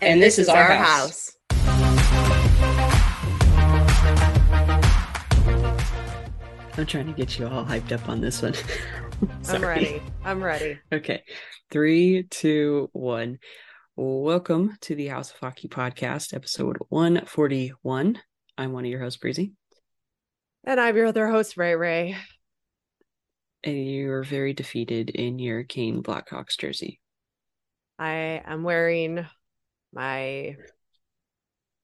And, And this is our house. I'm trying to get you all hyped up on this one. I'm ready. I'm ready. Okay. Three, two, one. Welcome to the House of Hockey podcast, episode 141. I'm one of your hosts, Breezy, And I'm your other host, Rae Rae. and you're very defeated in your Kane Blackhawks jersey. I am wearing my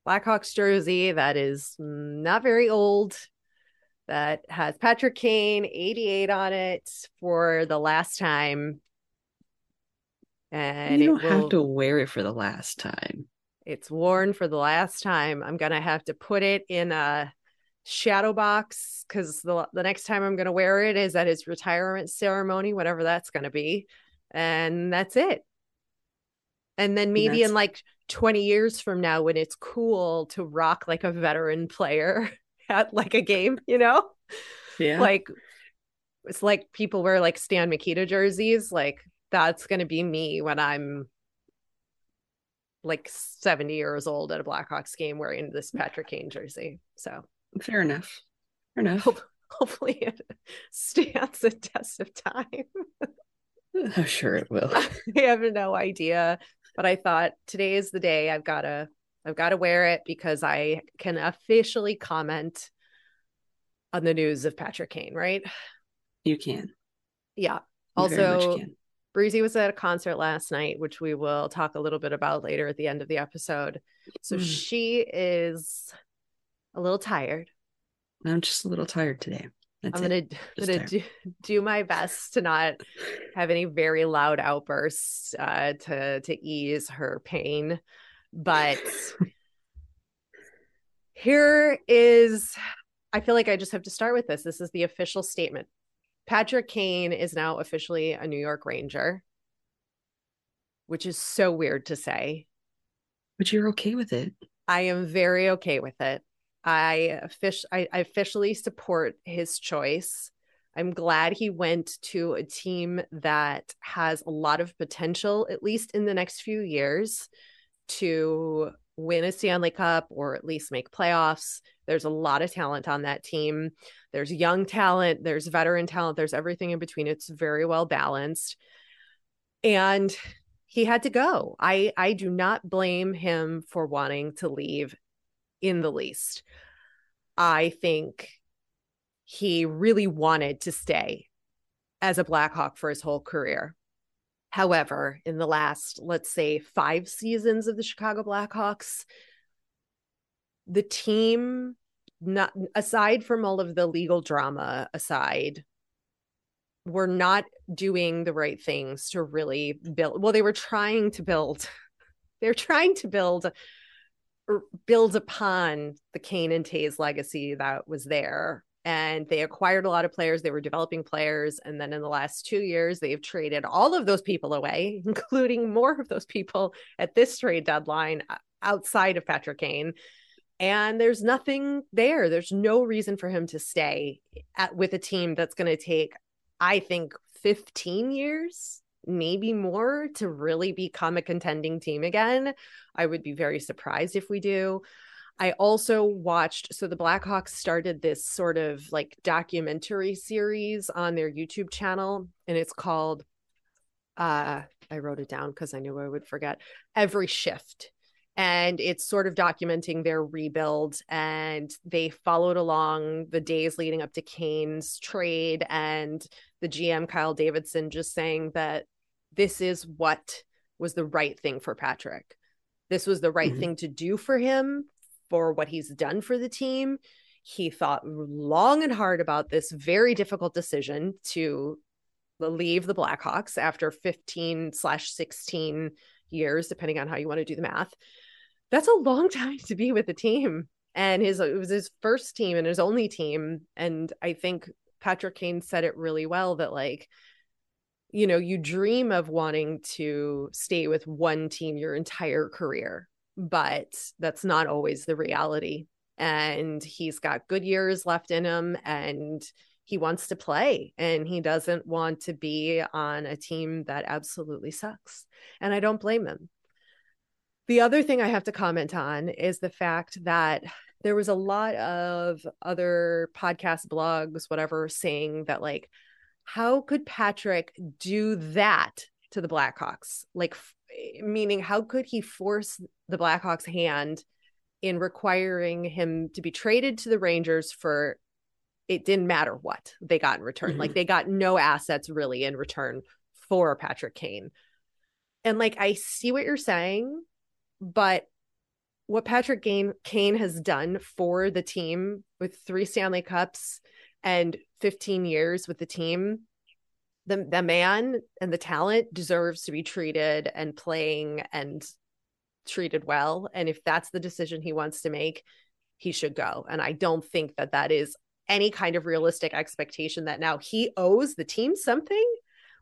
Blackhawks jersey that is not very old, that has Patrick Kane 88 on it for the last time. And you don't have will- to wear it for the last time. it's worn for the last time. I'm gonna have to put it in a shadow box because the the next time I'm gonna wear it is at his retirement ceremony, whatever that's gonna be, and that's it. And then maybe That's- in like 20 years from now, when it's cool to rock like a veteran player at like a game, you know, Yeah. like it's like people wear like Stan Mikita jerseys, like that's gonna be me when I'm like 70 years old at a Blackhawks game wearing this Patrick Kane jersey. So fair enough. Fair enough. hope, hopefully it stands the test of time. I'm sure it will. I have no idea, but I thought today is the day I've got to I've got to wear it because I can officially comment on the news of Patrick Kane, right? You can. Yeah. You Also, can. Breezy was at a concert last night, which we will talk a little bit about later at the end of the episode. So Mm. she is a little tired. I'm just a little tired today. That's I'm gonna, gonna do, do my best to not have any very loud outbursts uh, to to ease her pain. But here is, I feel like I just have to start with this. This is the official statement. Patrick Kane is now officially a New York Ranger, which is so weird to say. But you're okay with it. I am very okay with it. I, I, I officially support his choice. I'm glad he went to a team that has a lot of potential, at least in the next few years, to win a Stanley Cup or at least make playoffs. There's a lot of talent on that team. There's young talent, there's veteran talent, there's everything in between. It's very well balanced. And he had to go. I I do not blame him for wanting to leave in the least. I think he really wanted to stay as a Blackhawk for his whole career. However, in the last, let's say, five seasons of the Chicago Blackhawks, the team, not aside from all of the legal drama aside, were not doing the right things to really build. Well, they were trying to build. They're trying to build build upon the Kane and Toews legacy that was there and they acquired a lot of players. They were developing players. And then in the last two years, they've traded all of those people away, including more of those people at this trade deadline outside of Patrick Kane. And there's nothing there. There's no reason for him to stay eh, at, with a team that's going to take, I think, 15 years, maybe more to really become a contending team again. I would be very surprised if we do. I also watched, so the Blackhawks started this sort of like documentary series on their YouTube channel, and it's called, uh, I wrote it down because I knew I would forget, Every Shift. And it's sort of documenting their rebuild, and they followed along the days leading up to Kane's trade and the GM Kyle Davidson just saying that this is what was the right thing for Patrick. This was the right mm-hmm. thing to do for him for what he's done for the team. He thought long and hard about this very difficult decision to leave the Blackhawks after 15 slash 16 years, depending on how you want to do the math. That's a long time to be with the team. And his it was his first team and his only team. And I think Patrick Kane said it really well that like, you know, you dream of wanting to stay with one team your entire career but that's not always the reality. And he's got good years left in him and he wants to play and he doesn't want to be on a team that absolutely sucks. And I don't blame him. The other thing I have to comment on is the fact that there was a lot of other podcast blogs, whatever, saying that, like, how could Patrick do that to the Blackhawks? Like, meaning how could he force the Blackhawks' hand in requiring him to be traded to the Rangers for it didn't matter what they got in return. Mm-hmm. Like they got no assets really in return for Patrick Kane. And like I see what you're saying, but what Patrick Kane, Kane has done for the team with three Stanley Cups and 15 years with the team the the man and the talent deserves to be treated and playing and treated well. And if that's the decision he wants to make he should go. And i don't think that that is any kind of realistic expectation that now he owes the team something.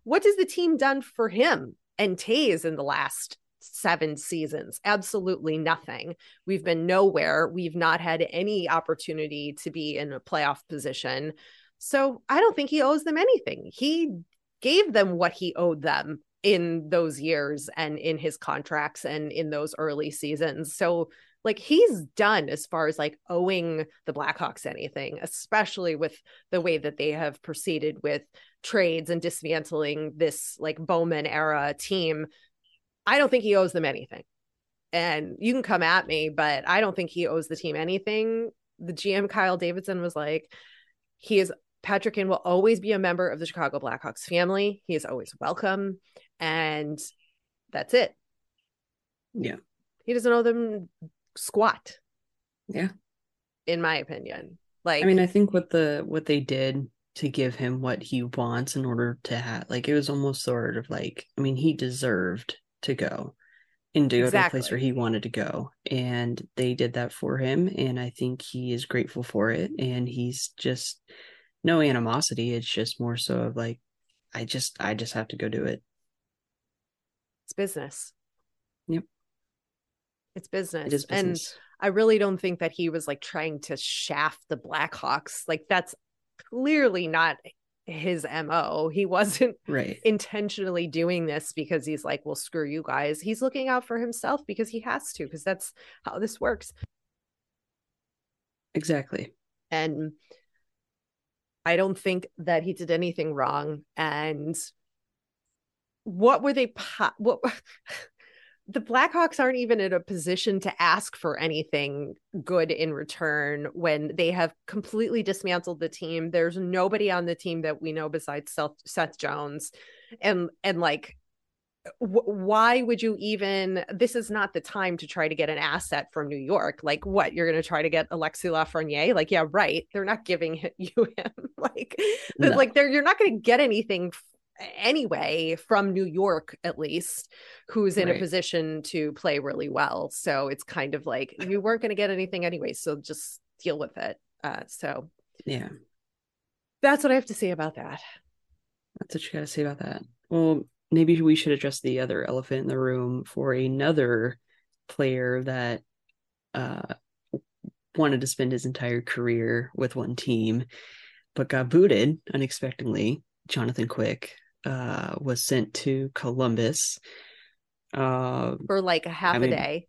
What has the team done for him and Toews in the last seven seasons? Absolutely nothing. We've been nowhere. We've not had any opportunity to be in a playoff position so I don't think he owes them anything. He gave them what he owed them in those years and in his contracts and in those early seasons. So like he's done as far as like owing the Blackhawks anything, especially with the way that they have proceeded with trades and dismantling this like Bowman era team. I don't think he owes them anything. And you can come at me, but I don't think he owes the team anything. The GM Kyle Davidson was like, he is Patrick Kane will always be a member of the Chicago Blackhawks family. He is always welcome. And that's it. Yeah. He doesn't owe them squat. Yeah. In my opinion. Like I mean, I think what the what they did to give him what he wants in order to have like it was almost sort of like I mean, he deserved to go and to go exactly. to the place where he wanted to go. And they did that for him. And I think he is grateful for it. And he's just no animosity. It's just more so of like, I just, I just have to go do it. It's business. Yep. It's business. It is business. And I really don't think that he was like trying to shaft the Blackhawks. Like that's clearly not his mo he wasn't right intentionally doing this because he's like well screw you guys he's looking out for himself because he has to because that's how this works exactly and i don't think that he did anything wrong and what were they po- what the Blackhawks aren't even in a position to ask for anything good in return when they have completely dismantled the team. There's nobody on the team that we know besides Seth, Seth Jones, and and like, why would you even? This is not the time to try to get an asset from New York. Like, what you're going to try to get Alexis Lafreniere? Like, yeah, right. They're not giving you him. like, no. like they're you're not going to get anything anyway from New York at least who's in right. a position to play really well so it's kind of like you weren't going to get anything anyway so just deal with it uh so yeah that's what I have to say about that that's what you got to say about that well maybe we should address the other elephant in the room for another player that uh wanted to spend his entire career with one team but got booted unexpectedly Jonathan Quick uh, was sent to Columbus uh, for like a half I mean, a day.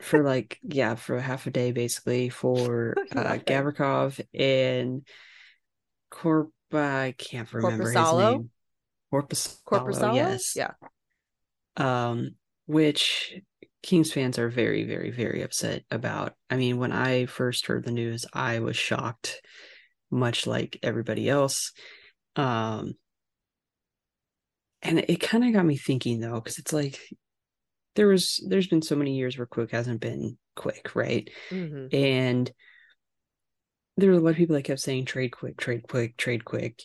for like yeah, for a half a day basically for uh, Gavrikov and Corp. I can't remember his name. Korpisalo. Korpisalo. Yes. Yeah. Um, which Kings fans are very, very, very upset about. I mean, when I first heard the news, I was shocked, much like everybody else. Um, and it kind of got me thinking though because it's like there was there's been so many years where quick hasn't been quick right mm-hmm. and there were a lot of people that kept saying trade quick trade quick trade quick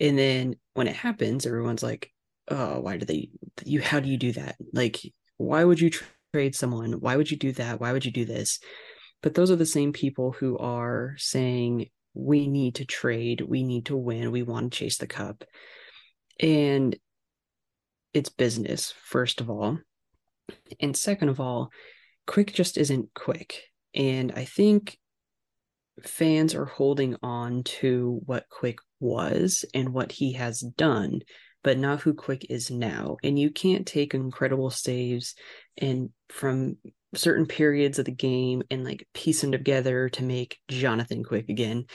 and then when it happens everyone's like oh why do they you how do you do that? Like why would you trade someone? Why would you do that? Why would you do this? But those are the same people who are saying we need to trade. We need to win. We want to chase the cup. And it's business, first of all. And second of all, quick just isn't quick. And I think fans are holding on to what quick was and what he has done, but not who quick is now. And you can't take incredible saves and from certain periods of the game and like piece them together to make Jonathan Quick again.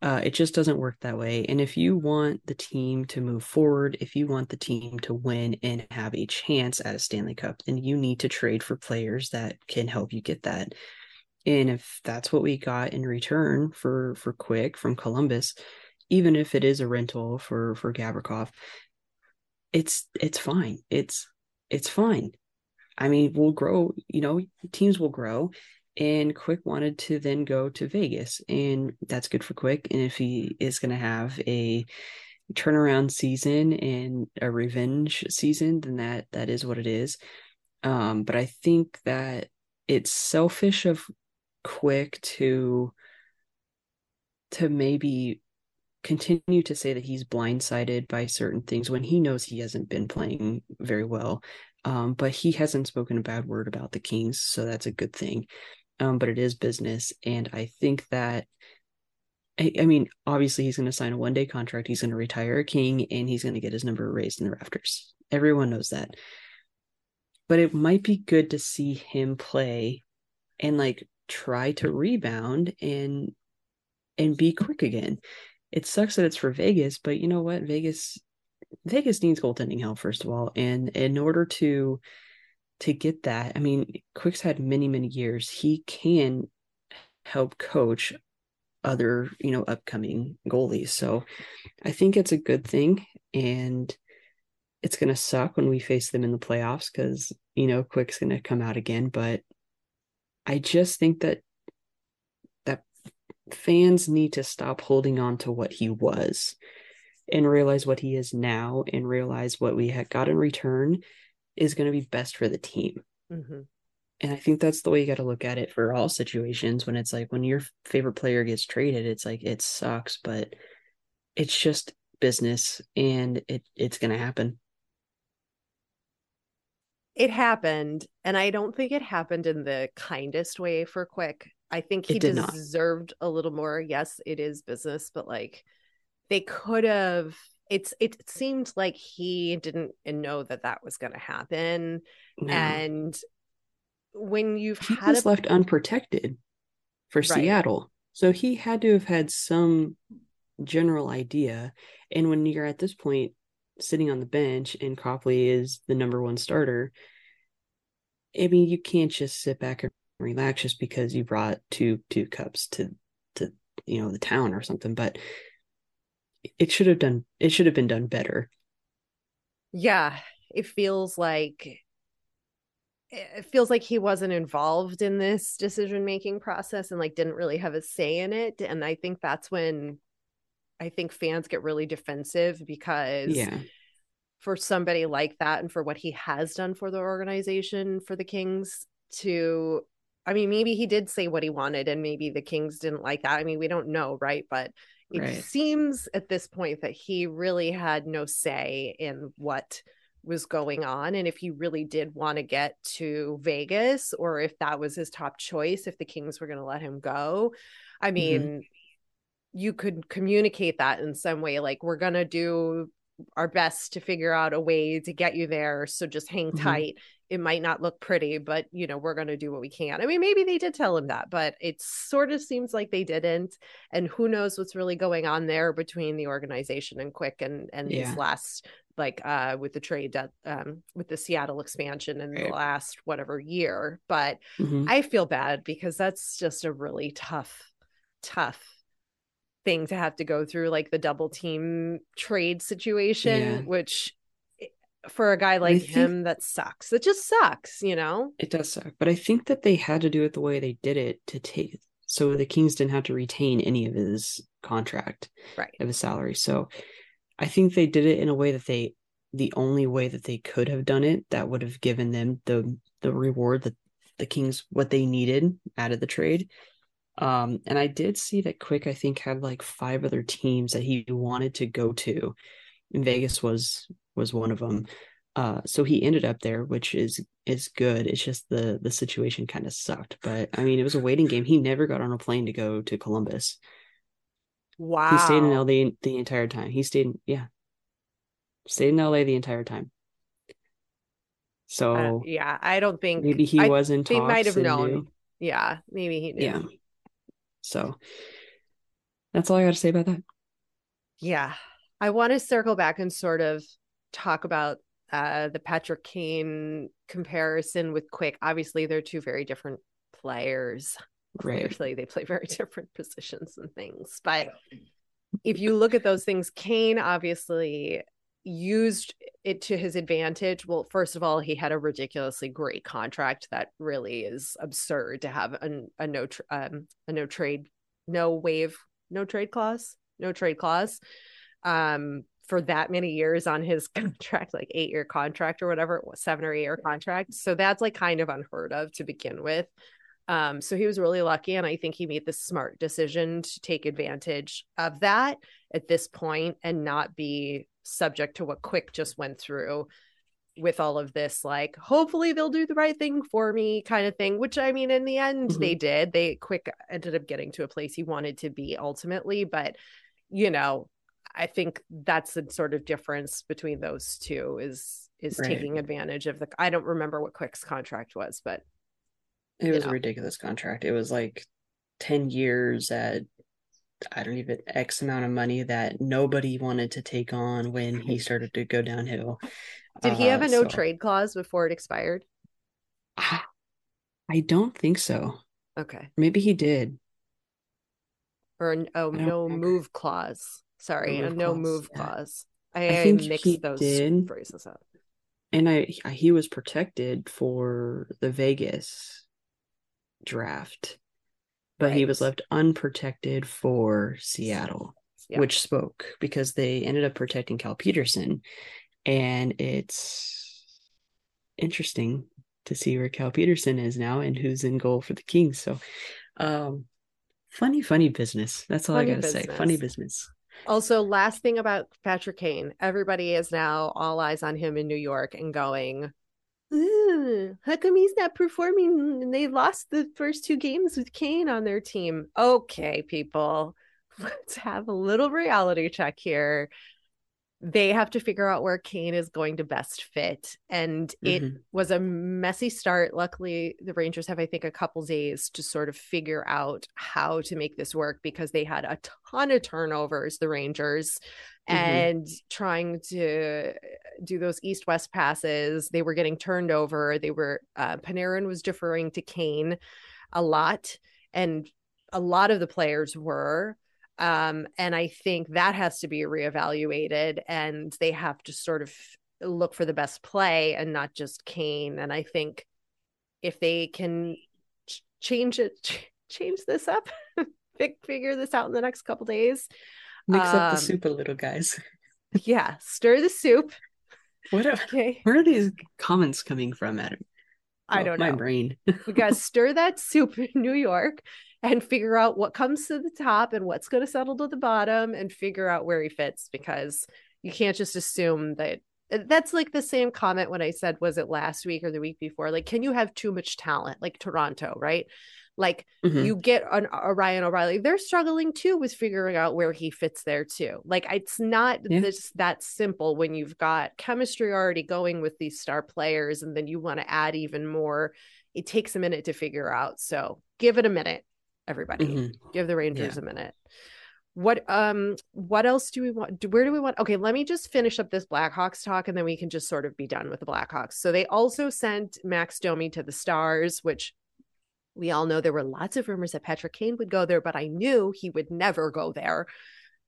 Uh, it just doesn't work that way. And if you want the team to move forward, if you want the team to win and have a chance at a Stanley Cup, then you need to trade for players that can help you get that. And if that's what we got in return for for Quick from Columbus, even if it is a rental for for Gavrikov, it's it's fine. It's it's fine I mean, we'll grow, you know, teams will grow. And Quick wanted to then go to Vegas, and that's good for Quick. And if he is going to have a turnaround season and a revenge season, then that that is what it is. Um, but I think that it's selfish of Quick to to maybe continue to say that he's blindsided by certain things when he knows he hasn't been playing very well. Um, but he hasn't spoken a bad word about the Kings, so that's a good thing. Um, but it is business, and I think that. I, I mean, obviously, he's going to sign a one day contract. He's going to retire a king, and he's going to get his number raised in the rafters. Everyone knows that. But it might be good to see him play and like try to rebound and and be quick again. It sucks that it's for Vegas, but you know what? Vegas Vegas needs goaltending help first of all, and in order to to get that, I mean, Quick's had many many years. He can help coach other you know upcoming goalies. So I think it's a good thing, and it's gonna suck when we face them in the playoffs because you know Quick's gonna come out again. But I just think that that fans need to stop holding on to what he was and realize what he is now and realize what we had got in return is going to be best for the team. Mm-hmm. And I think that's the way you got to look at it for all situations when it's like when your favorite player gets traded, it's like it sucks, but it's just business and it it's going to happen. It happened, and I don't think it happened in the kindest way for Quick. I think he deserved not. a little more. Yes, it is business, but like they could have it's it seemed like he didn't know that that was going to happen No. and when you've he had was a left unprotected for Right. Seattle. So he had to have had some general idea. And when you're at this point sitting on the bench and Copley is the number one starter, I mean, you can't just sit back and relax just because you brought two two cups to to you know the town or something. But it should have done it should have been done better. yeah it feels like it feels like he wasn't involved in this decision making process and like didn't really have a say in it and i think that's when i think fans get really defensive because Yeah. for somebody like that and for what he has done for the organization for the kings to i mean maybe he did say what he wanted and maybe the kings didn't like that i mean we don't know right but it Right. seems at this point that he really had no say in what was going on and if he really did want to get to Vegas or if that was his top choice if the Kings were going to let him go i mm-hmm. mean you could communicate that in some way like we're going to do our best to figure out a way to get you there so just hang Mhm. tight it might not look pretty but you know we're going to do what we can i mean maybe they did tell him that but it sort of seems like they didn't and who knows what's really going on there between the organization and quick and and Yeah. these last like uh with the trade that um with the seattle expansion in the last whatever year but Mhm. I feel bad because that's just a really tough, tough thing to have to go through, like the double team trade situation, Yeah. which eh, for a guy like him, that sucks. It just sucks, you know? It does suck, but I think that they had to do it the way they did it to take so the Kings didn't have to retain any of his contract Right. of his salary. So I think they did it in a way that they the only way that they could have done it that would have given them the the reward that the Kings what they needed out of the trade. Um and I did see that Quick I think had like five other teams that he wanted to go to. And Vegas was was one of them. Uh, so he ended up there, which is is good. It's just the the situation kind of sucked. But I mean, it was a waiting game. He never got on a plane to go to Columbus. Wow. He stayed in LA the, entire time. He stayed, in, yeah, stayed in LA the entire time. So Uh, yeah, I don't think maybe he I- was in They might have known. knew. Yeah, maybe he knew. Yeah. So that's all I got to say about that. Yeah. I want to circle back and sort of talk about uh, the Patrick Kane comparison with Quick. Obviously, they're two very different players. Right. Clearly, they play very different positions and things. But if you look at those things, Kane obviously used it to his advantage. Well, first of all, he had a ridiculously great contract that really is absurd to have a, a no tr- um, a no trade, no waive, no trade clause, no trade clause um for that many years on his contract like 8 year contract or whatever 7 or 8 year contract. So that's like kind of unheard of to begin with um so he was really lucky and i think he made the smart decision to take advantage of that at this point and not be subject to what quick just went through with all of this like hopefully they'll do the right thing for me kind of thing which i mean in the end Mhm. they did they quick ended up getting to a place he wanted to be ultimately but you know i think that's the sort of difference between those two is is Right. taking advantage of the i don't remember what quick's contract was but It was know. a ridiculous contract. It was like 10 years at I don't even X amount of money that nobody wanted to take on when he started to go downhill. did he have Uh, a no so- trade clause before it expired I I don't think so. okay Maybe he did. or an, oh no remember. move clause sorry No a move no clause, move yeah. clause I i, think he mixed those did. phrases up And I he was protected for the Vegas draft, but he was left unprotected for Seattle, Yeah. which spoke because they ended up protecting Cal Petersen. And it's interesting to see where Cal Petersen is now and who's in goal for the Kings. So, um, funny, funny business. That's all Funny I gotta say. Funny business. Also, last thing about Patrick Kane, everybody is now all eyes on him in New York and going, "Ooh, how come he's not performing? And they lost the first two games with Kane on their team. Okay, people, let's have a little reality check here. They have to figure out where Kane is going to best fit. And it Mhm. was a messy start. Luckily, the Rangers have, I think, a couple days to sort of figure out how to make this work because they had a ton of turnovers, the Rangers, Mhm. and trying to do those east west passes. They were getting turned over. They were, uh, Panarin was deferring to Kane a lot. And a lot of the players were. Um, and I think that has to be reevaluated and they have to sort of look for the best play and not just Kane. And I think if they can ch- change it, ch- change this up, figure this out in the next couple days. Mix up Um, the soup a little, guys. Yeah, stir the soup. What? Are, Okay. where are these comments coming from, Adam? I Oh, don't know. my brain. we got to stir that soup in New York and figure out what comes to the top and what's going to settle to the bottom and figure out where he fits because you can't just assume that uh, that's like the same comment when I said, was it last week or the week before? Like, can you have too much talent like Toronto, right? Like, Mhm. you get an, a Ryan O'Reilly, they're struggling too with figuring out where he fits there too. Like, it's not Yeah. this that simple when you've got chemistry already going with these star players and then you want to add even more it takes a minute to figure out. So give it a minute, everybody. Mhm. Give the Rangers a minute. What um what else do we want? Do, where do we want? Okay, let me just finish up this Blackhawks talk and then we can just sort of be done with the Blackhawks. So they also sent Max Domi to the Stars, which we all know there were lots of rumors that Patrick Kane would go there, but I knew he would never go there.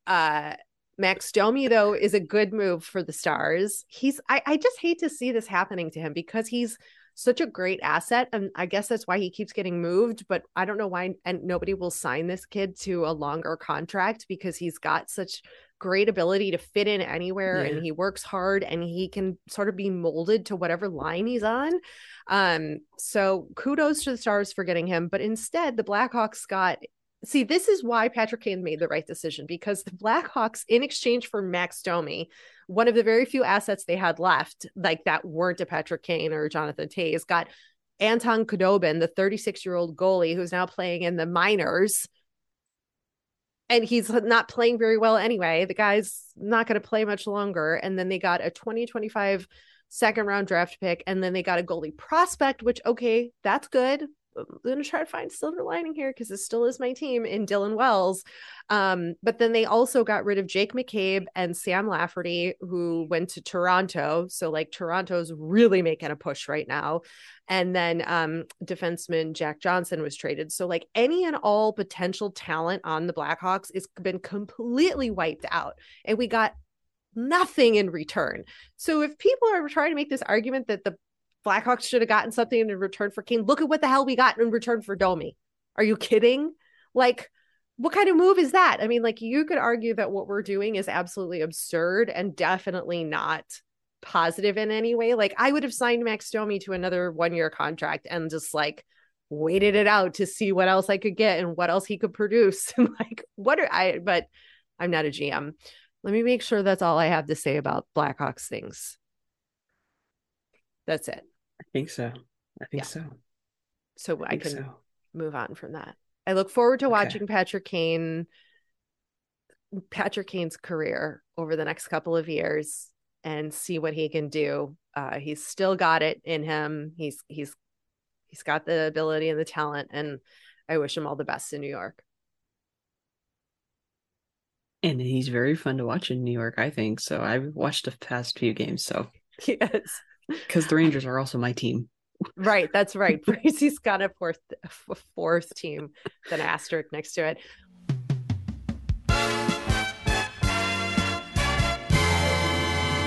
Uh Max Domi, though, is a good move for the Stars. He's I, I just hate to see this happening to him because he's such a great asset. And I guess that's why he keeps getting moved. But I don't know why and nobody will sign this kid to a longer contract because he's got such great ability to fit in anywhere Yeah. and he works hard and he can sort of be molded to whatever line he's on. Um, so kudos to the stars for getting him, but instead the Blackhawks got see this is why Patrick Kane made the right decision because the Blackhawks, in exchange for Max Domi, one of the very few assets they had left, like that weren't a Patrick Kane or Jonathan Toews, got Anton Khudobin, the 36 year old goalie who's now playing in the minors. And he's not playing very well anyway. The guy's not going to play much longer. And then they got a 2025 second round draft pick. And then they got a goalie prospect, which, okay, that's good. I'm going to try to find silver lining here because it still is my team in Dylan Wells. Um, but then they also got rid of Jake McCabe and Sam Lafferty, who went to Toronto. So, like, Toronto's really making a push right now. And then um, defenseman Jack Johnson was traded. So, like, any and all potential talent on the Blackhawks has been completely wiped out. And we got nothing in return. So, if people are trying to make this argument that the Blackhawks should have gotten something in return for Kane. Look at what the hell we got in return for Domi. Are you kidding? Like, what kind of move is that? I mean, like, you could argue that what we're doing is absolutely absurd and definitely not positive in any way. Like, I would have signed Max Domi to another one year contract and just like waited it out to see what else I could get and what else he could produce. And like, what are I, but I'm not a GM. Let me make sure that's all I have to say about Blackhawks things. That's it. I think so. I think Yeah. so. so I, think can so. move on from that. I look forward to Okay. watching Patrick Kane, Patrick Kane's career over the next couple of years and see what he can do. Uh, he's still got it in him. He's he's he's got the ability and the talent, and I wish him all the best in New York. And he's very fun to watch in New York, I think. So I've watched the past few games. So Yes, because the Rangers are also my team. right. That's right. Breezy's got a fourth a fourth team, with an asterisk next to it.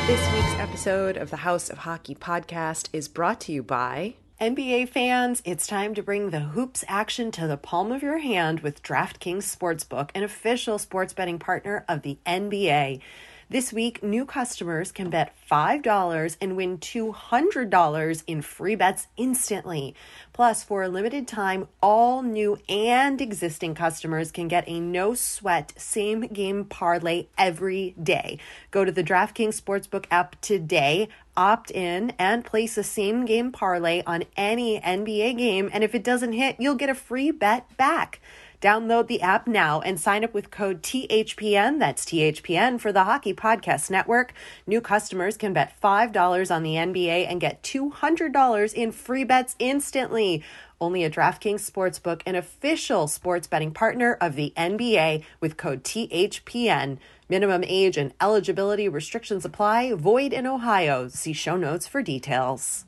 This week's episode of the House of Hockey podcast is brought to you by NBA fans. It's time to bring the hoops action to the palm of your hand with DraftKings Sportsbook, an official sports betting partner of the NBA. This week, new customers can bet $5 and win $200 in free bets instantly. Plus, for a limited time, all new and existing customers can get a no sweat same game parlay every day. Go to the DraftKings Sportsbook app today, opt in, and place a same game parlay on any NBA game. And if it doesn't hit, you'll get a free bet back. Download the app now and sign up with code THPN. That's THPN for the Hockey Podcast Network. New customers can bet $5 on the NBA and get $200 in free bets instantly. Only a DraftKings Sportsbook, an official sports betting partner of the NBA with code THPN. Minimum age and eligibility restrictions apply. Void in Ohio. See show notes for details.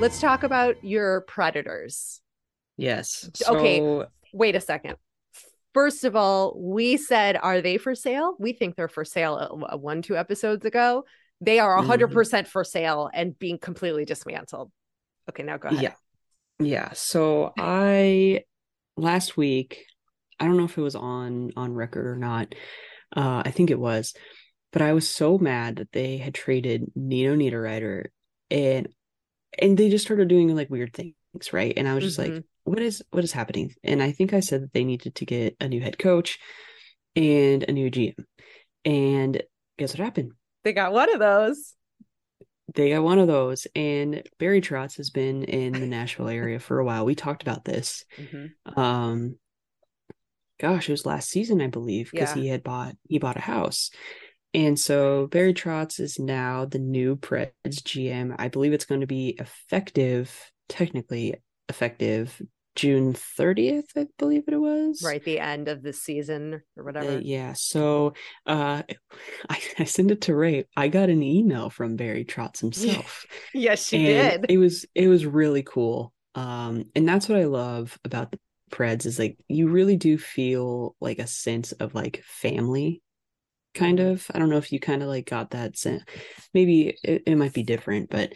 Let's talk about your predators. Yes. Okay. Wait a second. First of all, we said, are they for sale? We think they're for sale uh, one, two episodes ago. They are 100% Mhm. for sale and being completely dismantled. Okay, now go ahead. Yeah. Yeah. So I last week, I don't know if it was on on record or not. Uh I think it was. But I was so mad that they had traded Nino Niederreiter and and they just started doing like weird things, right? And I was just like, Mhm. what is what is happening? And I think I said that they needed to get a new head coach and a new GM. And guess what happened? They got one of those. They got one of those, and Barry Trotz has been in the Nashville area for a while. We talked about this. Mhm. Um, gosh, it was last season, I believe, because Yeah. he had bought he bought a house, and so Barry Trotz is now the new Preds GM. I believe it's going to be effective, technically effective June thirtieth, I believe it was. Right, the end of the season or Uh, whatever. yeah. So uh I, I sent it to Rae. I got an email from Barry Trotz himself. yes, she and did. It was it was really cool. Um and that's what I love about the Preds is like you really do feel like a sense of like family kind of. I don't know if you kind of like got that sense. Maybe it, it might be different, but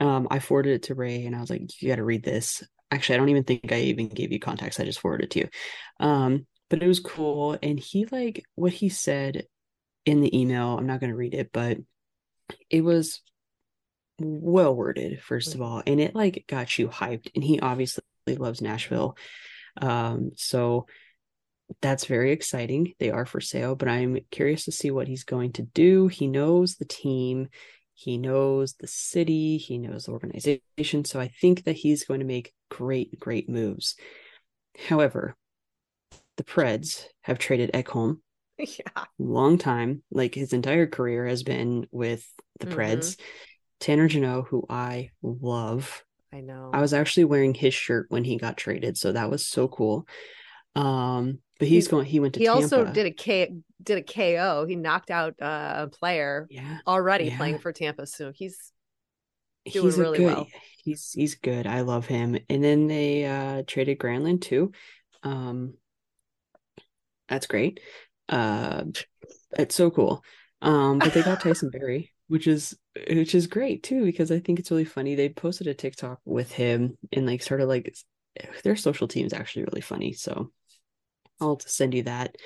um I forwarded it to Rae and I was like, you gotta read this. Actually, I don't even think I even gave you context. I just forwarded it to you. Um, but it was cool. And he like what he said in the email, I'm not gonna read it, but it was well worded, first of all, and it like got you hyped. And he obviously loves Nashville. Um, so that's very exciting. They are for sale, but I'm curious to see what he's going to do. He knows the team, he knows the city, he knows the organization. So I think that he's going to make great, great moves. However, the Preds have traded Ekholm yeah. long time. Like his entire career has been with the Mhm. Preds. Tanner Jeannot, who I love. I know. I was actually wearing his shirt when he got traded, so that was so cool. Um, but he's He- going. He went to he Tampa. also did a K did a KO. He knocked out uh, a player Yeah, already Yeah. playing for Tampa. So he's doing he's really good. well. He's he's good. I love him. And then they uh traded Granlund too. Um, that's great. Uh, it's so cool. Um, but they got Tyson Barrie, which is which is great too because I think it's really funny. They posted a TikTok with him and like started like their social team is actually really funny. So I'll send you that.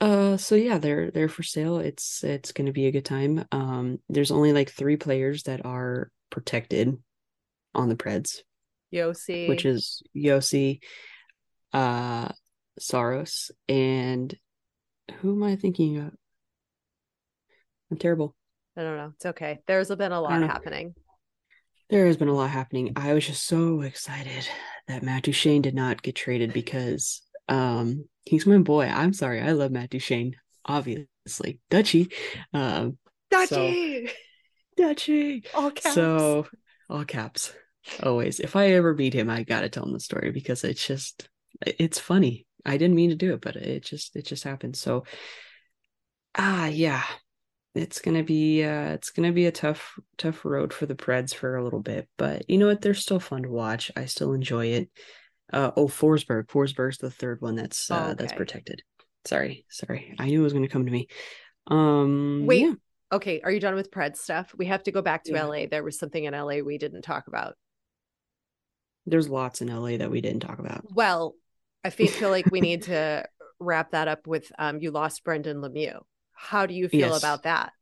Uh, so yeah, they're they're for sale. It's it's gonna be a good time. Um, there's only like three players that are protected on the Preds, Juuse, which is Juuse, uh, Saros, and who am I thinking of? I'm terrible. I don't know. It's okay. There's been a lot happening. There has been a lot happening. I was just so excited that Matt Duchene did not get traded because um he's my boy. I'm sorry. I love Matt Duchene, obviously. Dutchy. Um Dutchy, Dutchy. all caps. So all caps. Always. If I ever meet him, I gotta tell him the story because it's just it's funny. I didn't mean to do it, but it just it just happened. So ah yeah. It's gonna be uh it's gonna be a tough tough road for the Preds for a little bit, but you know what? They're still fun to watch. I still enjoy it. Uh oh Forsberg. Forsberg's the third one that's uh Oh, that's protected. Sorry, sorry. I knew it was gonna come to me. Um Wait, yeah. okay. Are you done with Pred stuff? We have to go back to Yeah. LA. There was something in LA we didn't talk about. There's lots in LA that we didn't talk about. Well, I feel, feel like we need to wrap that up with um you lost Brendan Lemieux. How do you feel Yes. about that?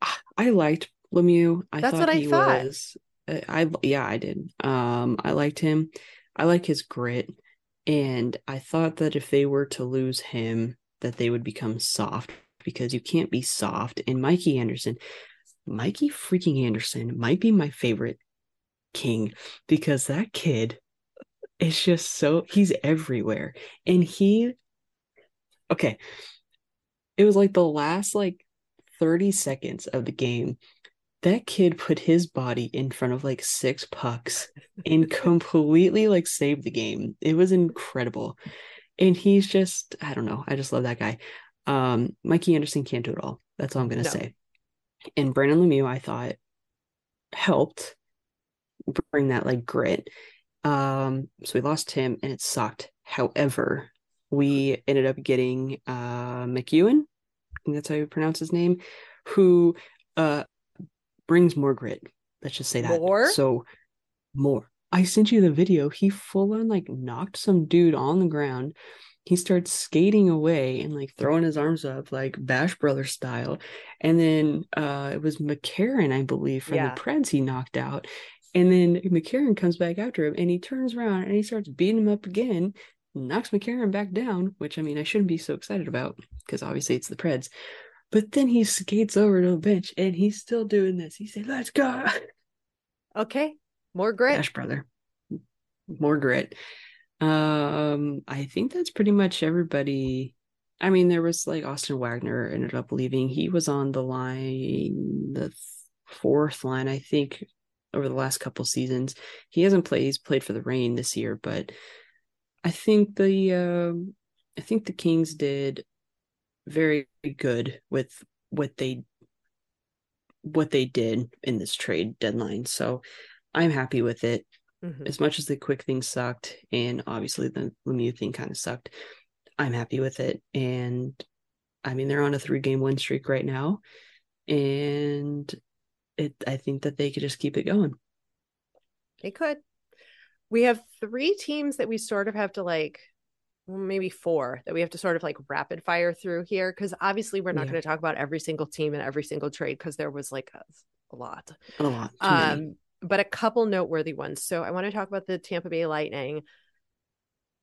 I liked Lemieux. I That's thought what I he thought. was. uh, I yeah, I did. Um, I liked him. I like his grit, and I thought that if they were to lose him, that they would become soft because you can't be soft. And Mikey Anderson, Mikey freaking Anderson might be my favorite king because that kid is just so he's everywhere. And he okay. It was like the last like 30 seconds of the game. That kid put his body in front of like six pucks and completely like saved the game. It was incredible. And he's just, I don't know. I just love that guy. Um, Mikey Anderson can't do it all. That's all I'm gonna No. say. And Brendan Lemieux, I thought helped bring that like grit. Um, so we lost him and it sucked. However, we ended up getting uh MacEwen, I think that's how you pronounce his name, who uh brings more grit. Let's just say that. More? So more. I sent you the video. He full on like knocked some dude on the ground. He starts skating away and like throwing his arms up like Bash Brother style. And then uh it was McCarron, I believe, from Yeah. the Preds he knocked out. And then McCarron comes back after him and he turns around and he starts beating him up again, knocks McCarron back down, which I mean I shouldn't be so excited about because obviously it's the Preds. But then he skates over to the bench and he's still doing this. He said, Let's go. Okay. More grit. Bash brother. More grit. Um, I think that's pretty much everybody. I mean, there was like Austin Wagner ended up leaving. He was on the line, the fourth line, I think, over the last couple seasons. He hasn't played. He's played for the Reign this year, but I think the um I think the Kings did very good with what they what they did in this trade deadline. So I'm happy with it. Mhm. As much as the quick thing sucked, and obviously the Lemieux thing kind of sucked, I'm happy with it. And I mean, they're on a three game win streak right now, and it. I think that they could just keep it going. They could. We have three teams that we sort of have to like, maybe four that we have to sort of like rapid fire through here. Cause obviously we're not Yeah. going to talk about every single team and every single trade because there was like a, a lot. A lot. Um, but a couple noteworthy ones. So I want to talk about the Tampa Bay Lightning.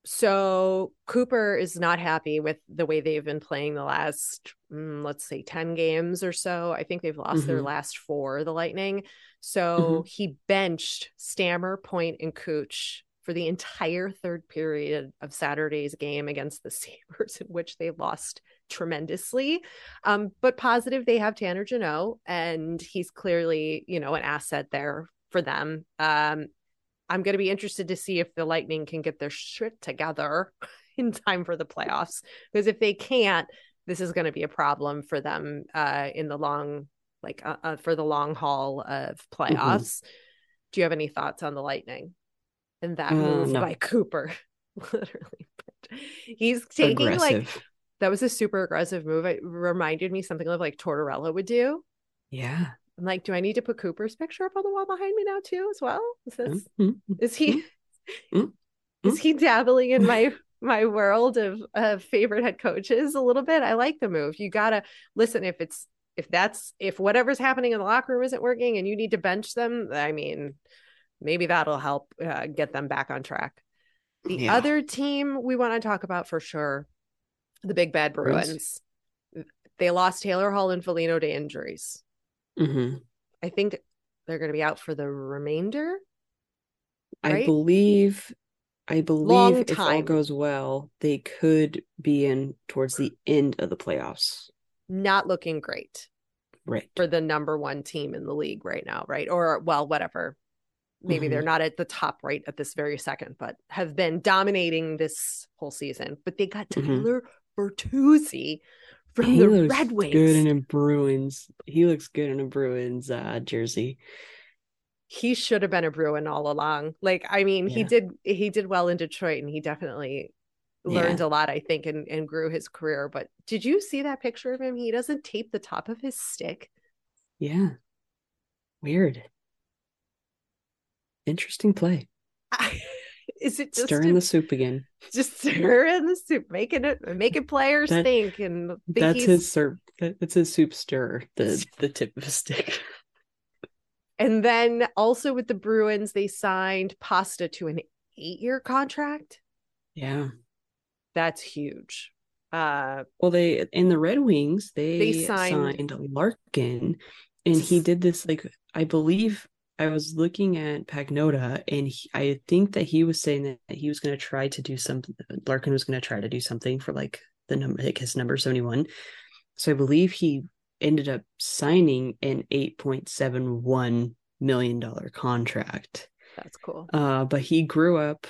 So Cooper is not happy with the way they've been playing the last, mm, let's say, 10 games or so. I think they've lost their Mhm. last four, the Lightning. So he benched Stammer, Point, and Cooch for the entire third period of Saturday's game against the Sabres, in which they lost tremendously. Um, but positive, they have Tanner Jeannot, and he's clearly, you know, an asset there for them. Um, I'm going to be interested to see if the Lightning can get their shit together in time for the playoffs. Because if they can't, this is going to be a problem for them uh, in the long, like uh, uh, for the long haul of playoffs. Do you have any thoughts on the Lightning and that Uh, move no. by Cooper? Literally, he's taking like that was a super aggressive move. It reminded me something of like Tortorella would do. yeah. I'm like, do I need to put Cooper's picture up on the wall behind me now too, as well? Is this Mhm. is he Mm. is he dabbling in my my world of of favorite head coaches a little bit? I like the move. You gotta listen if it's if that's if whatever's happening in the locker room isn't working and you need to bench them. I mean, maybe that'll help uh, get them back on track. The Yeah. other team we want to talk about for sure, the Big Bad Bruins. Bruins. They lost Taylor Hall and Foligno to injuries. hmm I think they're going to be out for the remainder. I believe, I believe if all goes well, they could be in towards the end of the playoffs. Not looking great Right. for the number one team in the league right now, right? Or, well, whatever. Maybe Mhm. they're not at the top right at this very second, but have been dominating this whole season. But they got Mhm. Tyler Bertuzzi from He the Red Wings. good in a Bruins. He looks good in a Bruins uh, jersey. he should have been a Bruin all along. Like, I mean, he did he did well in Detroit and he definitely learned Yeah. a lot, I think, and, and grew his career. But did you see that picture of him? He doesn't tape the top of his stick. Yeah. Weird. Interesting play. Is it just Stirring a- the soup again. just stirring the soup, making it making players That- think and think That's his soup. That's his soup stirrer. The the tip of a stick. and then also with the Bruins, they signed Pasta to an eight-year contract. Yeah. That's huge. Uh Well, they in the Red Wings they, They signed- signed Larkin and he did this like I believe I was looking at Pagnota, and he, I think that he was saying that he was going to try to do something. Larkin was going to try to do something for like the number, like his number seventy one. So I believe he ended up signing an eight point seven one million dollar contract. That's cool. Uh, but he grew up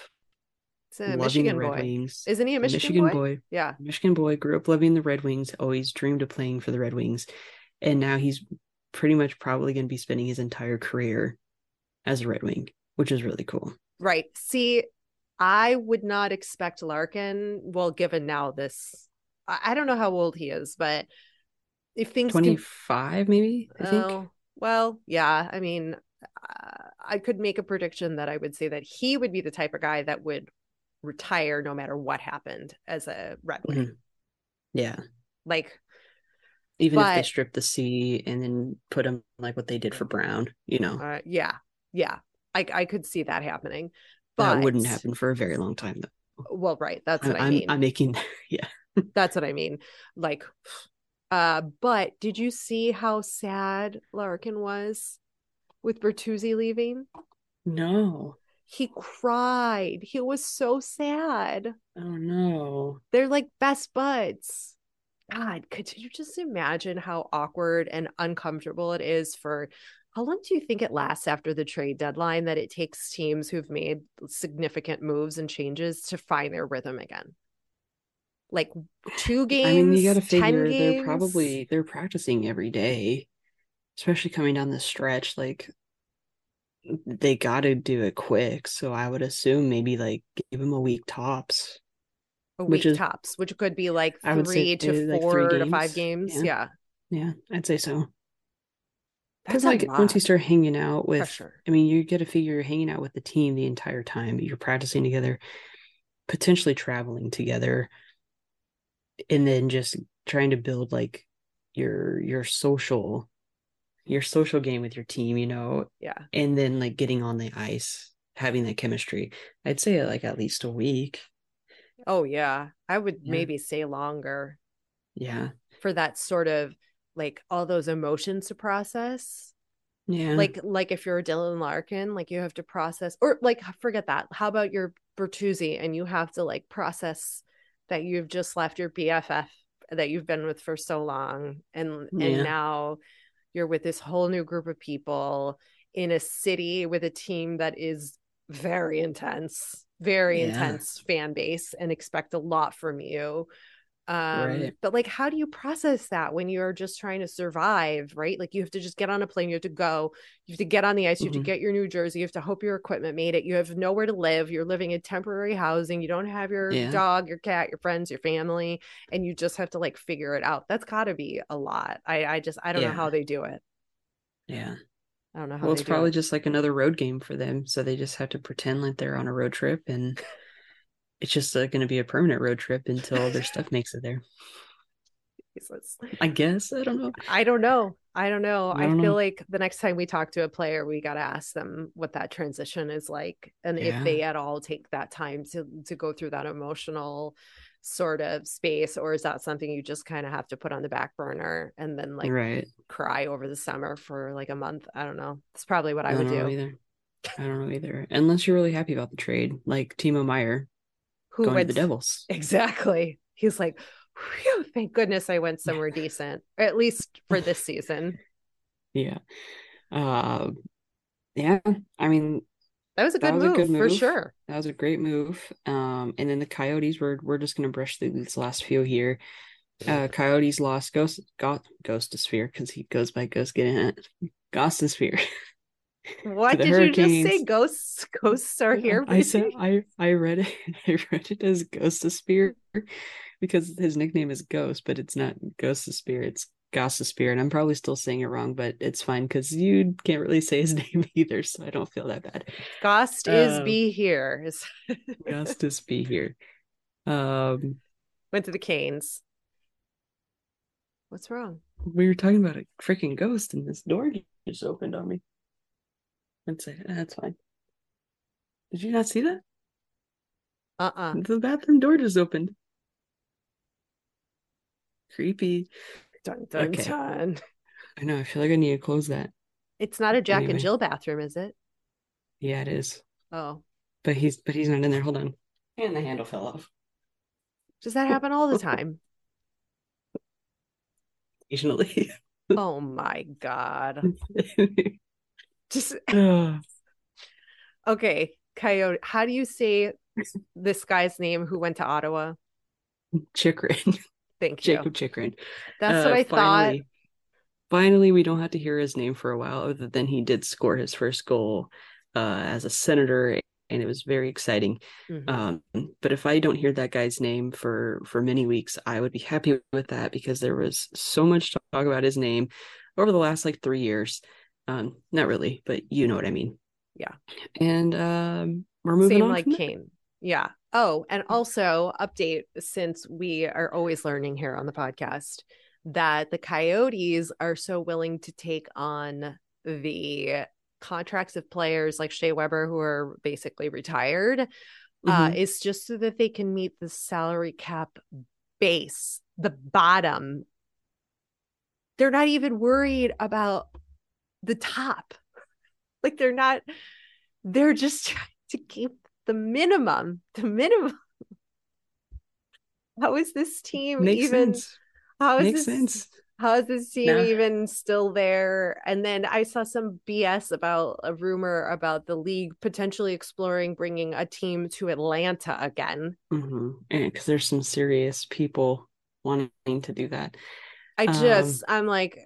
It's a Michigan boy. Wings. Isn't he a Michigan, boy? Yeah. Michigan boy, grew up loving the Red Wings, always dreamed of playing for the Red Wings. And now he's pretty much probably going to be spending his entire career as a Red Wing, which is really cool. Right. See, I would not expect Larkin. Well, given now this, I, don't know how old he is, but if things can- 25, maybe, I think. Oh, well, yeah. I mean, uh, I could make a prediction that I would say that he would be the type of guy that would retire no matter what happened as a Red Wing. Mhm. Yeah. Like, Even if they strip the C and then put them like what they did for Brown, you know, uh, yeah, yeah, I I could see that happening. But that wouldn't happen for a very long time, though. Well, right. That's I'm, what I I'm, mean. I'm making, yeah. That's what I mean. Like, uh, but did you see how sad Larkin was with Bertuzzi leaving? No. He cried. He was so sad. Oh, no. They're like best buds. God, could you just imagine how awkward and uncomfortable it is for how long do you think it lasts after the trade deadline that it takes teams who've made significant moves and changes to find their rhythm again? Like two games, I mean, you got to 10 figure they're probably they're practicing every day, especially coming down the stretch. Like they got to do it quick, so I would assume maybe like give them a week tops. A which week is- tops, which could be like I would say, three to uh, like, four three to five games. Yeah. Yeah. Yeah, I'd say so. That's Because like once you start hanging out with, Pressure. I mean, you got to figure you're hanging out with the team the entire time. You're practicing together, potentially traveling together, and then just trying to build like your your social your social game with your team. You know, Yeah. and then like getting on the ice, having that chemistry. I'd say like at least a week. Oh yeah. I would Yeah. maybe stay longer Yeah, for that sort of like all those emotions to process. yeah, Like like if you're Dylan Larkin, like you have to process or like forget that. How about your Bertuzzi and you have to like process that you've just left your BFF that you've been with for so long and and Yeah. now you're with this whole new group of people in a city with a team that is very intense, very Yeah. intense fan base and expect a lot from you. Um, Right. but like, how do you process that when you're just trying to survive, right? Like, you have to just get on a plane, you have to go, you have to get on the ice, you have to get your New Jersey, you have to hope your equipment made it, you have nowhere to live, you're living in temporary housing, you don't have your Yeah. dog, your cat, your friends, your family, and you just have to like figure it out. That's got to be a lot. I, I just, I don't know how they do it. yeah. I don't know how Well, it's probably it. just like another road game for them. So they just have to pretend like they're on a road trip and it's just uh, going to be a permanent road trip until their stuff makes it there. Jesus. I guess. I don't know. I don't know. I don't know. I I, don't feel know. like the next time we talk to a player, we got to ask them what that transition is like and Yeah. if they at all take that time to to go through that emotional sort of space or is that something you just kind of have to put on the back burner and then like right. cry over the summer for like a month? I don't know. It's probably what I, would don't know either. I don't know either. Unless you're really happy about the trade, like Timo Meier Who going went to the Devils. Exactly. He's like, Phew, thank goodness I went somewhere decent, at least for this season. Yeah. Uh, yeah. I mean, That was a good, was a move, for sure. That was a great move. Um, and then the Coyotes were we're just gonna brush through these last few here. Uh, Coyotes lost Ghost got Ghostosphere because he goes by Ghost getting it. Ghostosphere. What the did you just say? Ghosts, ghosts are here. I said? I I read it I read it as Ghost of Ghostosphere because his nickname is Ghost, but it's not ghost Ghostosphere, it's Ghostosphere, and I'm probably still saying it wrong, but it's fine because you can't really say his name either, so I don't feel that bad. Ghost is Um, be here. Is- Ghost is be here. Um Went to the Canes. What's wrong? we were talking about a freaking ghost and this door just opened on me. Let's say that's fine. Did you not see that? Uh uh The bathroom door just opened. Creepy. Dun dun Okay. dun. I know. I feel like I need to close that. It's not a Jack Anyway. and Jill bathroom, is it? Yeah, it is. Oh, But he's but he's not in there. Hold on. And the handle fell off. does that happen all the time? Occasionally. oh my god. Just okay, Coyote. How do you say this guy's name who went to Ottawa? Chychrun. Thank you. Jakob Chychrun. That's Uh, what I thought. finally- Finally, we don't have to hear his name for a while, other than he did score his first goal uh, as a senator, and it was very exciting. Mhm. Um, but if I don't hear that guy's name for for many weeks, I would be happy with that because there was so much talk about his name over the last like three years. Um, not really, but you know what I mean. Yeah. And um, we're moving Same on. like from there. Kane. Yeah. Oh, and also update since we are always learning here on the podcast that the Coyotes are so willing to take on the contracts of players like Shea Weber who are basically retired uh Mhm. is just so that they can meet the salary cap base, the bottom. They're not even worried about the top. Like they're not they're just trying to keep the minimum, the minimum. How is this team Makes even sense. how is Makes this sense. how is this team Nah. even still there? And then I saw some BS about a rumor about the league potentially exploring bringing a team to Atlanta again. hmm And because there's some serious people wanting to do that. I Um, just I'm like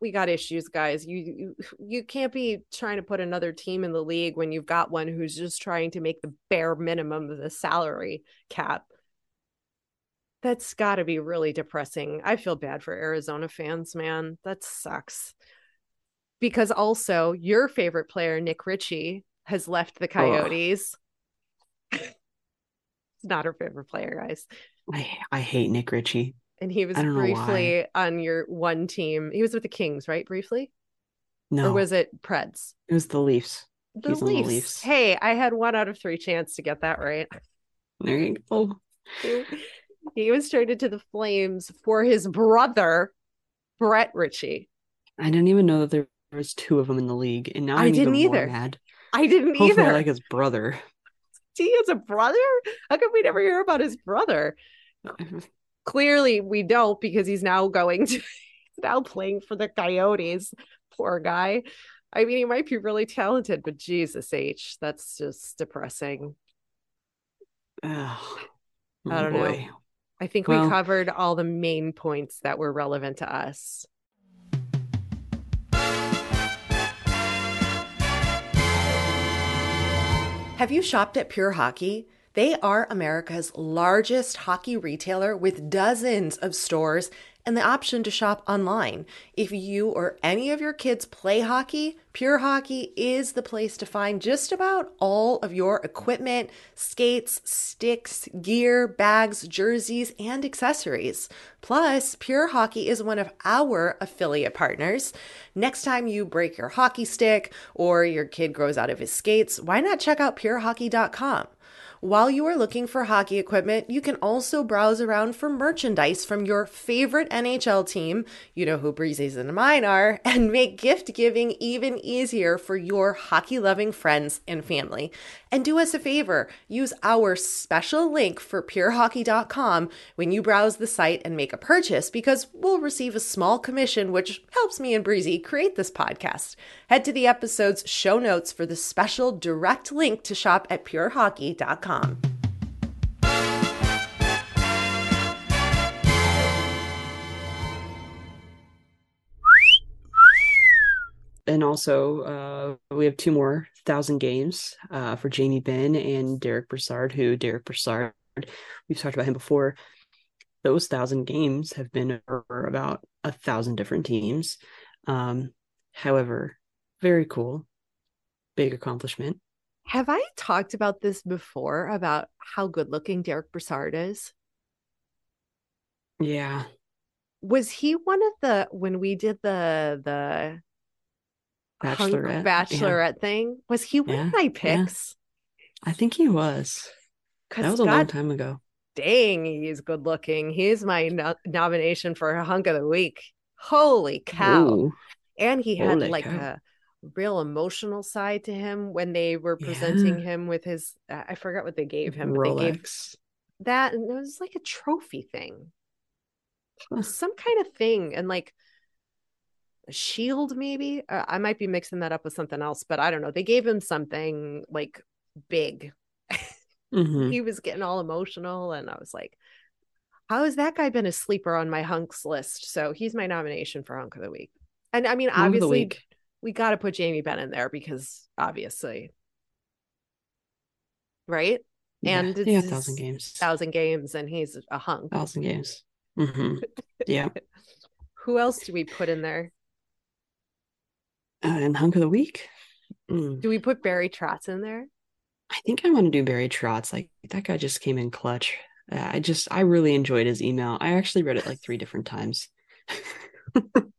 we got issues guys. You, you you can't be trying to put another team in the league when you've got one who's just trying to make the bare minimum of the salary cap. That's got to be really depressing. I feel bad for Arizona fans, man. That sucks. Because also your favorite player Nick Ritchie has left the Coyotes. It's not her favorite player, guys. I I hate Nick Ritchie. And he was I briefly on your one team. He was with the Kings, right? Briefly? No, Or was it Preds? it was the Leafs. The He's on the Leafs. Leafs. Hey, I had one out of three chance to get that right. There you go. He, he was traded to the Flames for his brother, Brett Ritchie. I didn't even know that there was two of them in the league, and now I I'm didn't even either. mad. I didn't Hopefully, I either. like his brother. he has a brother? How come we never hear about his brother? Clearly, we don't because he's now going to now playing for the Coyotes. Poor guy. I mean, he might be really talented, but Jesus H, that's just depressing. Ugh. I Oh, don't know. I think Well- we covered all the main points that were relevant to us. Have you shopped at Pure Hockey? They are America's largest hockey retailer with dozens of stores and the option to shop online. If you or any of your kids play hockey, Pure Hockey is the place to find just about all of your equipment, skates, sticks, gear, bags, jerseys, and accessories. Plus, Pure Hockey is one of our affiliate partners. Next time you break your hockey stick or your kid grows out of his skates, why not check out purehockey.com? While you are looking for hockey equipment, you can also browse around for merchandise from your favorite NHL team, you know who Breezy's and mine are, and make gift giving even easier for your hockey loving friends and family. And do us a favor, use our special link for purehockey.com when you browse the site and make a purchase because we'll receive a small commission, which helps me and Breezy create this podcast. Head to the episode's show notes for the special direct link to shop at purehockey.com. And also, uh, we have two more thousand games uh, for Jamie Benn and Derick Broussard, who Derick Broussard, we've talked about him before. Those thousand games have been for about a thousand different teams. Um, however, very cool, big accomplishment. Have I talked about this before about how good looking Derick Broussard is? Yeah, Was he one of the when we did the the hunk Bachelorette, yeah. thing? Was he one Yeah, of my yeah. picks? I think he was. That was a long time ago. Dang, he's good looking. He's my no- nomination for a hunk of the week. Holy cow. Ooh. And he had Holy like cow. a real emotional side to him when they were presenting Yeah. him with his uh, I forgot what they gave him, but they gave that and it was like a trophy thing. Some kind of thing and like a shield maybe. Uh, I might be mixing that up with something else, but I don't know. They gave him something like big. Mhm. He was getting all emotional and I was like how has that guy been a sleeper on my hunks list? So he's my nomination for hunk of the week. And I mean, Hunk of the obviously. We got to put Jamie Benn in there because obviously, right? Yeah, And yeah, it's thousand games. thousand games, and he's a hunk. Thousand games. Mm-hmm. Yeah. Who else do we put in there? Uh, and hunk of the week. Mm. Do we put Barry Trotz in there? I think I want to do Barry Trotz. Like that guy just came in clutch. Uh, I just I really enjoyed his email. I actually read it like three different times.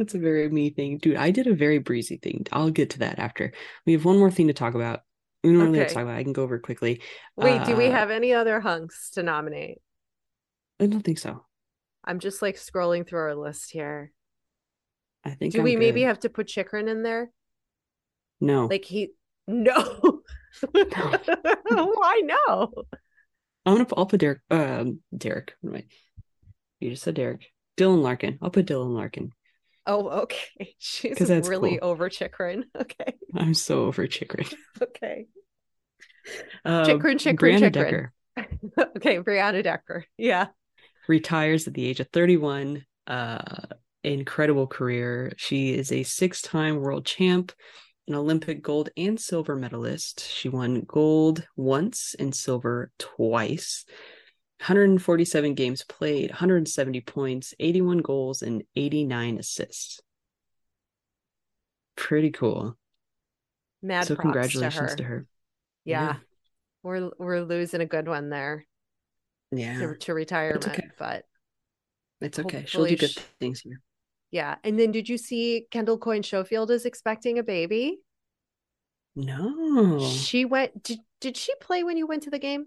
That's a very me thing, dude. I did a very breezy thing. I'll get to that after. We have one more thing to talk about. We don't really have to talk about. it. I can go over quickly. Wait, do we Uh, have any other hunks to nominate? I don't think so. I'm just like scrolling through our list here. I think. Do I'm we maybe have to put Chychrun in there? no? Like he no. Why no? I'm gonna. Put, I'll put Derek. Um, Derek. I? You just said Derek. Dylan Larkin. I'll put Dylan Larkin. Oh, okay. She's really cool. over Chychrun. Okay. I'm so over Chychrun. Okay. Uh, Chychrun, Chychrun, Brianna Chychrun. Decker okay, Brianna Decker. Yeah. retires at the age of 31. Uh, incredible career. She is a six-time world champ, an Olympic gold and silver medalist. She won gold once and silver twice. 147 games played, 170 points, 81 goals, and 89 assists. Pretty cool. Mad so congratulations to to her. her. Yeah. We're we're losing a good one there Yeah. to, to retirement, okay. but It's okay. She'll do good things here. yeah. And then did you see Kendall Coyne Schofield is expecting a baby? No. She went did did she play when you went to the game?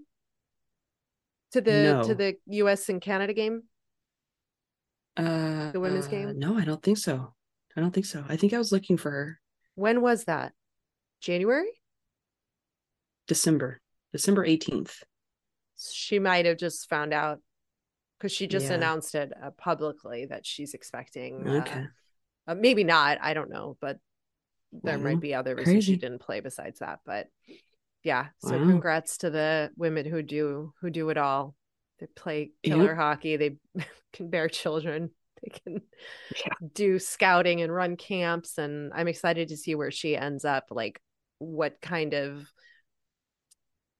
To the No. to the US and Canada game? Uh, The women's uh, game? No, I don't think so. I don't think so. I think I was looking for her When was that? January? December, December 18th. She might have just found out because she just Yeah. announced it uh, publicly that she's expecting. uh, Okay. uh, maybe not. I don't know, but there Wow. might be other reasons she didn't play besides that. But yeah, so Wow. congrats to the women who do who do it all. They play Yep. killer hockey. They can bear children. They can do scouting and run camps. And I'm excited to see where she ends up. Like, what kind of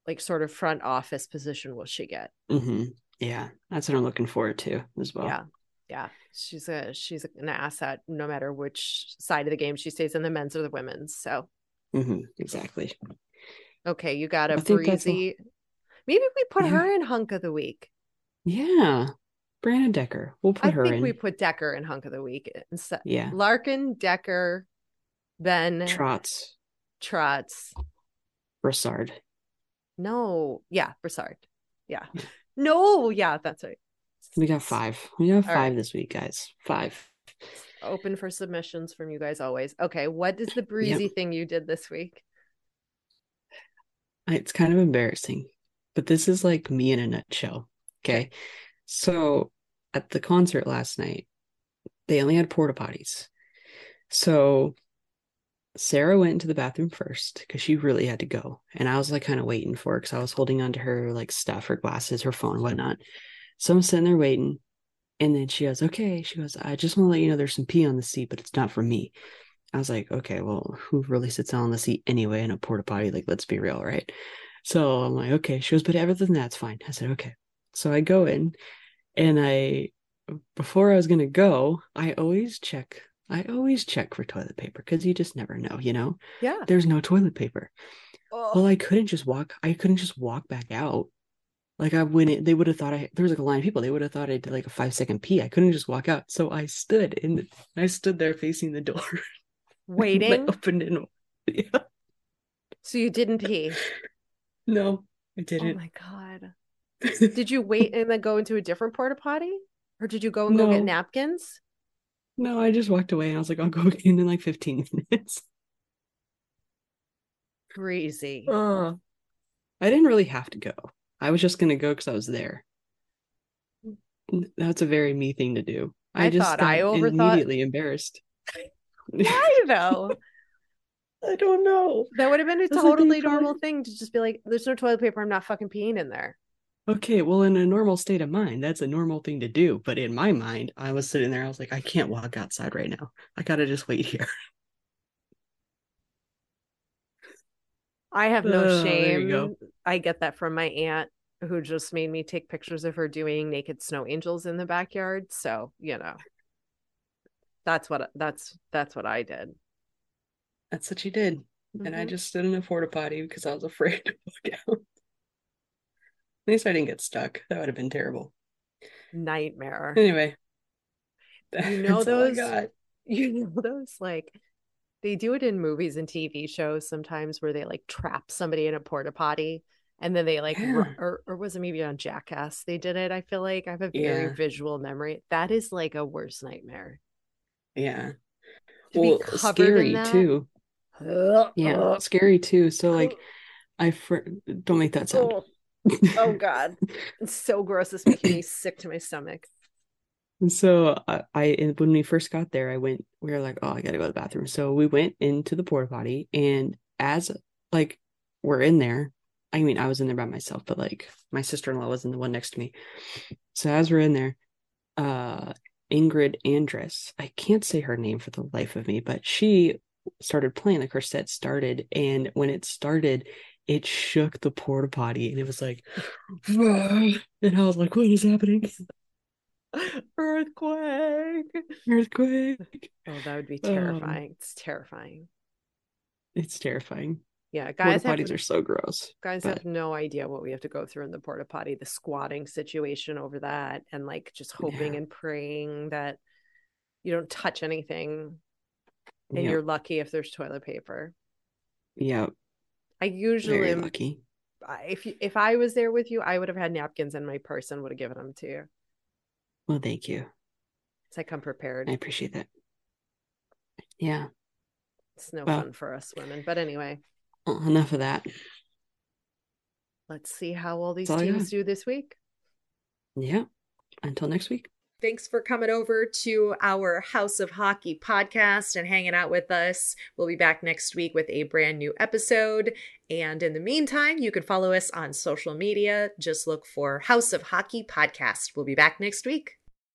like sort of front office position will she get? hmm Yeah, that's what I'm looking forward to as well. Yeah. Yeah. She's a she's an asset no matter which side of the game she stays in the men's or the women's. So hmm Exactly. Okay, you got a I think breezy. Maybe we put Yeah. her in hunk of the week. Yeah. Brandon Decker. We'll put I her think in. we put Decker in hunk of the week instead. Uh, yeah. Larkin, Decker, Ben Trotz, Trotz. Brassard. No, yeah, Broussard. Yeah. No, yeah, that's right. We got five. We got All five right. this week, guys. Five. Open for submissions from you guys always. Okay, what is the breezy thing you did this week? It's kind of embarrassing, but this is like me in a nutshell. Okay. So at the concert last night, they only had porta potties. So Sarah went into the bathroom first because she really had to go. And I was like kind of waiting for her because I was holding on to her like stuff, her glasses, her phone, whatnot. So I'm sitting there waiting. And then she goes, Okay. She goes, I just want to let you know there's some pee on the seat, but it's not for me. I was like, Okay, well, who really sits on the seat anyway in a porta potty? Like, let's be real, right? So I'm like, Okay. She goes, But other than that, it's fine. I said, Okay. So I go in and I, before I was going to go, I always check. I always check for toilet paper because you just never know, you know? Yeah. There's no toilet paper. Oh, Well, I couldn't just walk. I couldn't just walk back out. Like I went in, they would have thought I there was like a line of people. They would have thought I did like a five second pee. I couldn't just walk out. So I stood in. I stood there facing the door, waiting. opened and yeah. so you didn't pee. No, I didn't. Oh my god. Did you wait and then go into a different porta potty? Or did you go and go get napkins? No, I just walked away and I was like, I'll go again in like 15 minutes. Crazy. Uh, I didn't really have to go. I was just gonna go because I was there. That's a very me thing to do. I, I just thought I overthought- immediately embarrassed. Why though? I don't know. That would have been a what totally normal thing to just be like, there's no toilet paper. I'm not fucking peeing in there. Okay, well, in a normal state of mind, that's a normal thing to do. But in my mind, I was sitting there, I was like, I can't walk outside right now. I gotta just wait here. I have no Oh, there you go. shame. I get that from my aunt who just made me take pictures of her doing naked snow angels in the backyard. So, you know. That's what that's that's what I did. That's what you did. And I Mhm. just stood in a porta potty because I was afraid to walk out. At least I didn't get stuck. That would have been terrible. Nightmare. Anyway, You know that's all I those you know those like they do it in movies and TV shows sometimes where they like trap somebody in a porta potty and then they like Yeah. or or was it maybe on Jackass they did it I feel like I have a very Yeah. visual memory that is like a worst nightmare Yeah. To Well, scary too. Yeah, scary too. So like I fr- don't make that sound. oh, oh god it's so gross it's making me sick to my stomach And so I, I when we first got there, I went. We were like, "Oh, I gotta go to the bathroom." So we went into the porta potty, and as like we're in there, I mean, I was in there by myself, but like my sister in law was in the one next to me. So as we're in there, uh, Ingrid Andress, I can't say her name for the life of me, but she started playing. Like her set started, and when it started, it shook the porta potty, and it was like, and I was like, "What is happening?" earthquake Earthquake. oh that would be Um, terrifying it's terrifying It's terrifying. Yeah Porta guys have potties are so gross. guys but- have no idea what we have to go through in the porta potty the squatting situation over that and like just hoping Yeah. and praying that you don't touch anything and Yeah. you're lucky if there's toilet paper Yeah, i usually very am- lucky. If you, if i was there with you i would have had napkins in my purse and would have given them to you Well, thank you. so i come prepared I appreciate that. Yeah. it's no well. fun for us women but anyway Oh, enough of that. let's see how all these all teams do this week Yeah. Until next week. Thanks for coming over to our House of Hockey podcast and hanging out with us. We'll be back next week with a brand new episode. And in the meantime, you can follow us on social media. Just look for House of Hockey podcast. We'll be back next week.